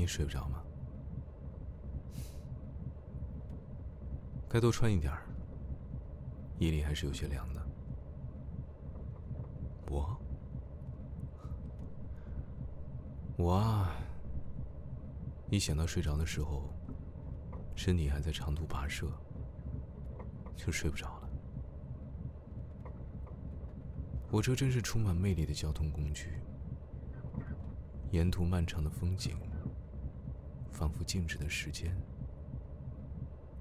你睡不着吗？该多穿一点儿，夜里还是有些凉的。我，我啊，一想到睡着的时候，身体还在长途跋涉，就睡不着了。火车真是充满魅力的交通工具，沿途漫长的风景，仿佛静止的时间，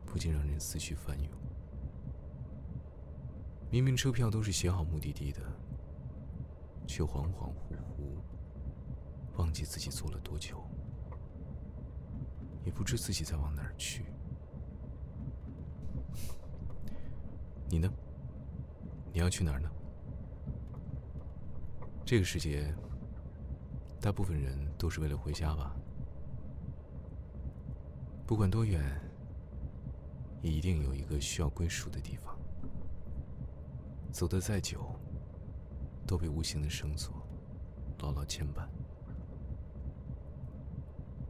不禁让人思绪翻涌。明明车票都是写好目的地的，却恍恍惚惚，忘记自己坐了多久，也不知自己在往哪儿去。你呢？你要去哪儿呢？这个世界，大部分人都是为了回家吧。不管多远，也一定有一个需要归属的地方。走得再久，都被无形的绳索牢牢牵绊。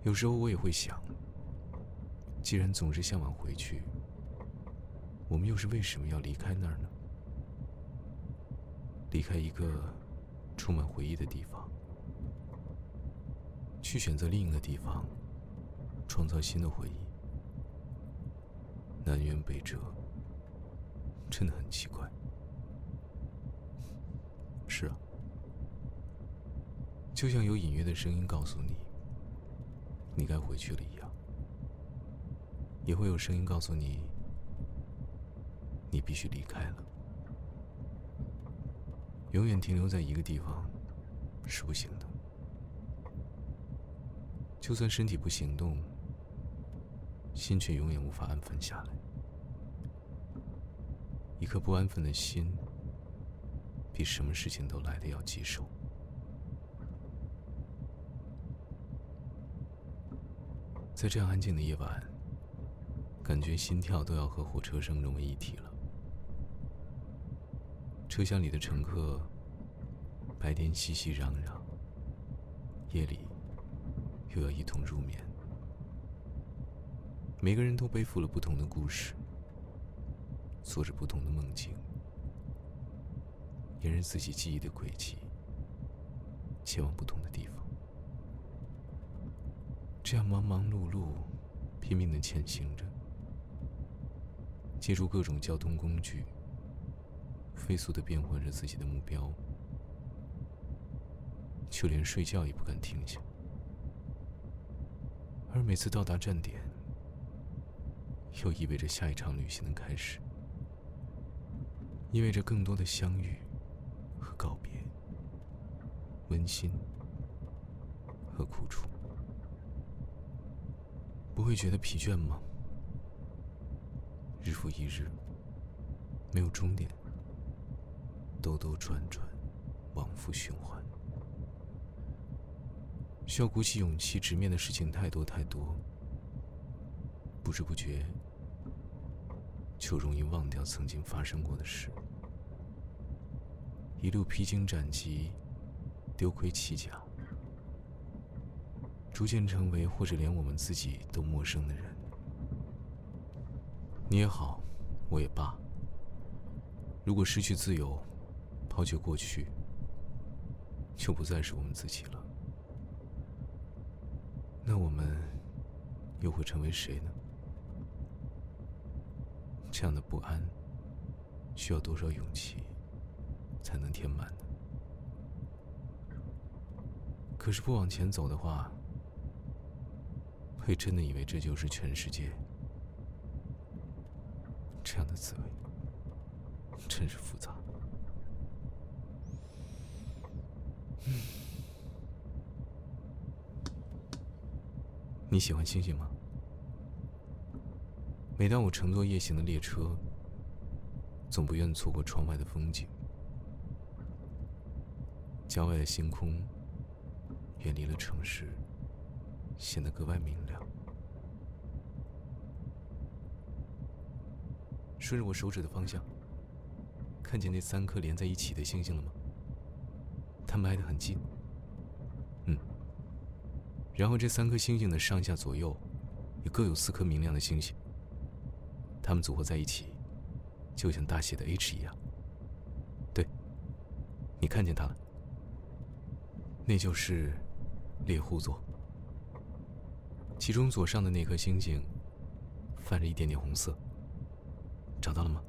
有时候我也会想，既然总是向往回去，我们又是为什么要离开那儿呢？离开一个……充满回忆的地方，去选择另一个地方，创造新的回忆。南辕北辙，真的很奇怪。是啊，就像有隐约的声音告诉你，你该回去了一样，也会有声音告诉你，你必须离开了。永远停留在一个地方是不行的。就算身体不行动，心却永远无法安分下来。一颗不安分的心，比什么事情都来的要棘手。在这样安静的夜晚，感觉心跳都要和火车声融为一体了。车厢里的乘客，白天熙熙攘攘，夜里又要一同入眠。每个人都背负了不同的故事，做着不同的梦境，沿着自己记忆的轨迹，前往不同的地方。这样忙忙碌碌，拼命的前行着，借助各种交通工具。飞速的变换着自己的目标，就连睡觉也不敢停下。而每次到达站点，又意味着下一场旅行的开始，意味着更多的相遇和告别，温馨和苦楚。不会觉得疲倦吗？日复一日，没有终点。兜兜转转，往复循环，需要鼓起勇气直面的事情太多太多，不知不觉就容易忘掉曾经发生过的事，一路披荆斩棘，丢盔弃甲，逐渐成为或者连我们自己都陌生的人。你也好，我也罢，如果失去自由。抛却过去，就不再是我们自己了。那我们又会成为谁呢？这样的不安，需要多少勇气才能填满呢？可是不往前走的话，会真的以为这就是全世界？这样的滋味，真是复杂。你喜欢星星吗？每当我乘坐夜行的列车，总不愿错过窗外的风景。郊外的星空，远离了城市，显得格外明亮。顺着我手指的方向，看见那三颗连在一起的星星了吗？它们挨得很近。嗯，然后这三颗星星的上下左右，也各有四颗明亮的星星。它们组合在一起，就像大写的 H 一样。对，你看见它了，那就是猎户座。其中左上的那颗星星，泛着一点点红色。找到了吗？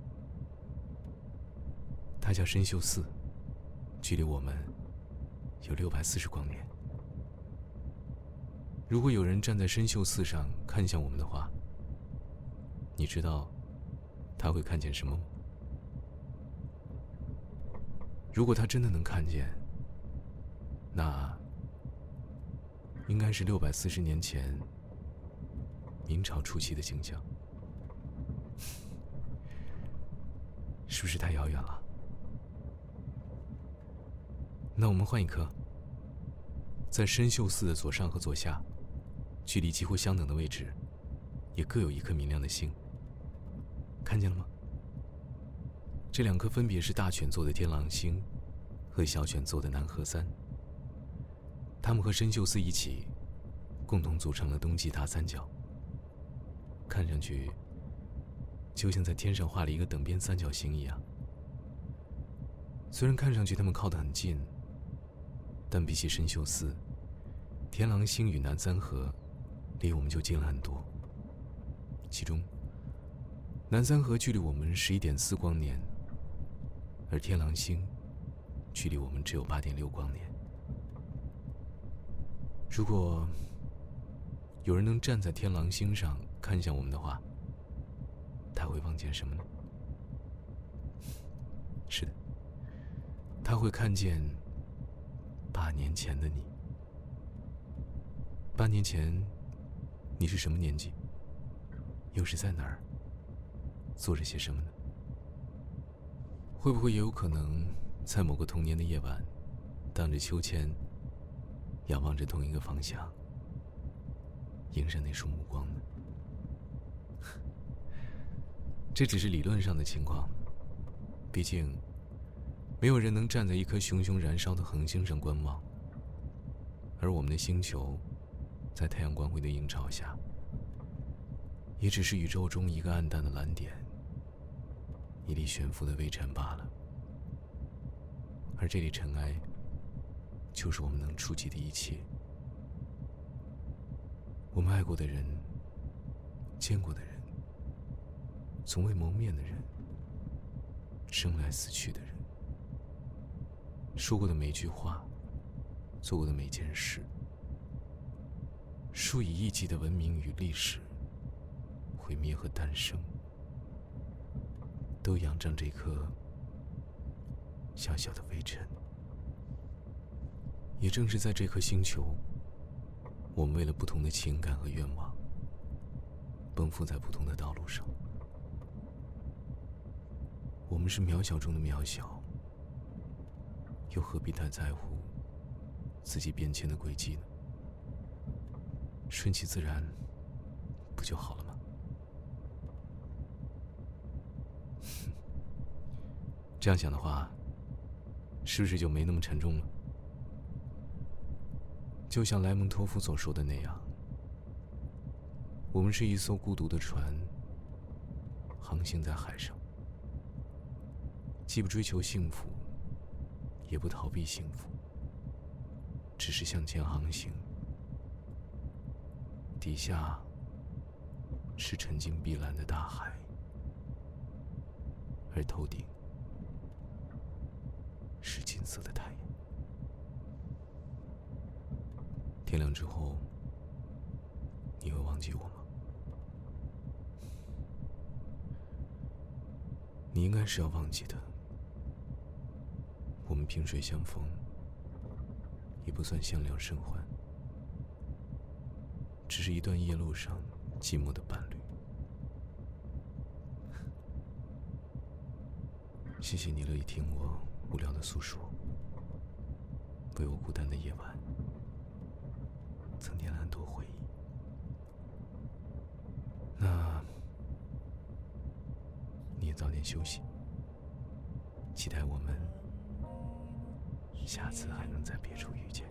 它叫参宿四，距离我们有六百四十光年。如果有人站在参宿四上看向我们的话，你知道他会看见什么吗？如果他真的能看见，那应该是六百四十年前明朝初期的景象，是不是太遥远了？那我们换一颗，在参宿寺的左上和左下，距离几乎相等的位置，也各有一颗明亮的星。看见了吗？这两颗分别是大犬座的天狼星，和小犬座的南河三。它们和参宿四一起，共同组成了冬季大三角。看上去，就像在天上画了一个等边三角形一样。虽然看上去它们靠得很近，但比起参宿四，天狼星与南三河，离我们就近了很多。其中。南三河距离我们十一点四光年，而天狼星距离我们只有八点六光年。如果有人能站在天狼星上看向我们的话，他会望见什么呢？是的，他会看见八年前的你。八年前，你是什么年纪？又是在哪儿？做着些什么呢？会不会也有可能，在某个童年的夜晚，荡着秋千，仰望着同一个方向，迎着那束目光呢？这只是理论上的情况，毕竟，没有人能站在一颗熊熊燃烧的恒星上观望，而我们的星球，在太阳光辉的映照下，也只是宇宙中一个暗淡的蓝点。一粒悬浮的微尘罢了，而这粒尘埃，就是我们能触及的一切。我们爱过的人，见过的人，从未谋面的人，生来死去的人，说过的每句话，做过的每件事，数以亿计的文明与历史，毁灭和诞生。都仰仗这颗小小的微尘。也正是在这颗星球，我们为了不同的情感和愿望，奔赴在不同的道路上。我们是渺小中的渺小，又何必太在乎自己变迁的轨迹呢？顺其自然，不就好了吗？这样想的话，是不是就没那么沉重了？就像莱蒙托夫所说的那样，我们是一艘孤独的船，航行在海上，既不追求幸福，也不逃避幸福，只是向前航行。底下是沉静碧蓝的大海。而头顶色的太阳。天亮之后，你会忘记我吗？你应该是要忘记的。我们萍水相逢，也不算相聊甚欢，只是一段夜路上寂寞的伴侣。谢谢你乐意听我无聊的诉说，为我孤单的夜晚增添了很多回忆。那，你也早点休息，期待我们下次还能在别处遇见。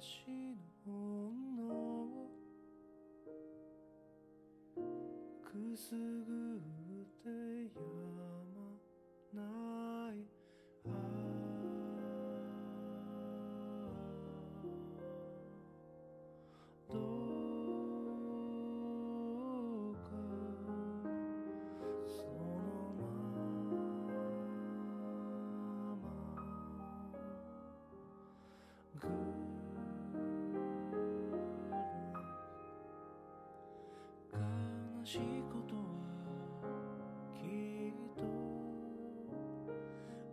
私の女をくすぐってやまないどうかしいことはきっと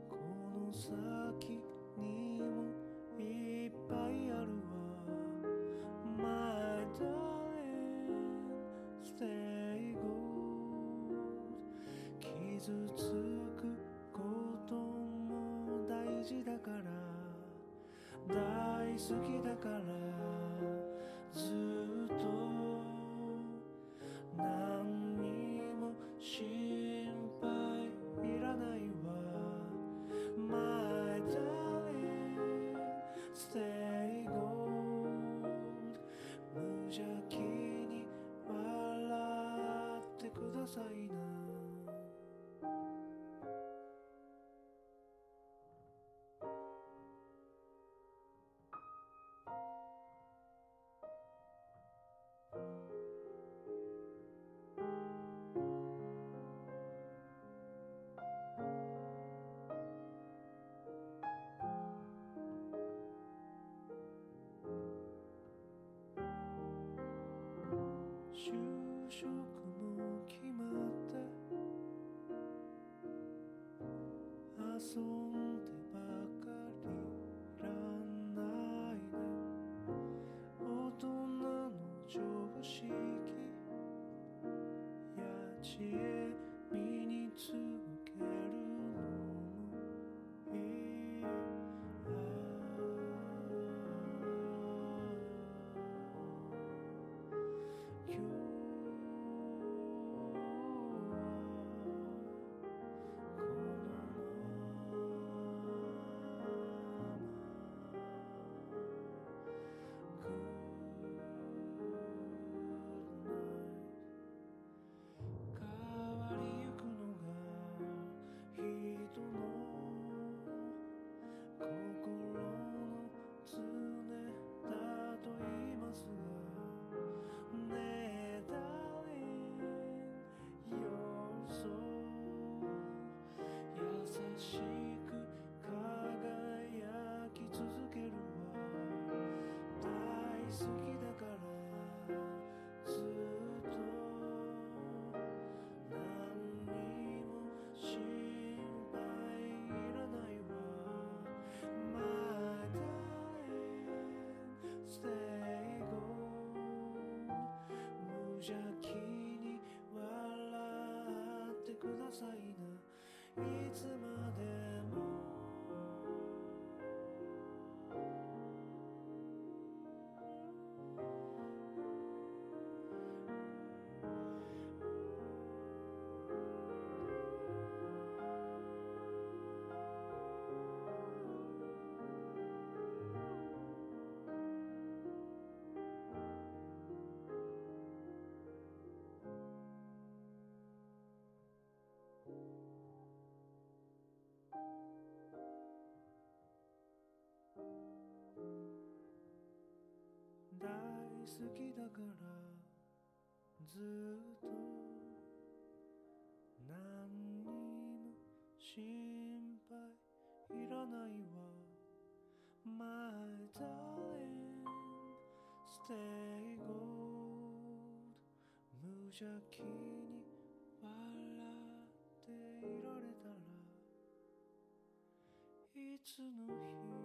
この先にもいっぱいあるわ。My darling stay good 傷つくことも大事だから。大好きだから。遊くださいな 大好きだからずっと何にも心配いらないわ。My darling stay gold 無邪気に笑っていられたらいつの日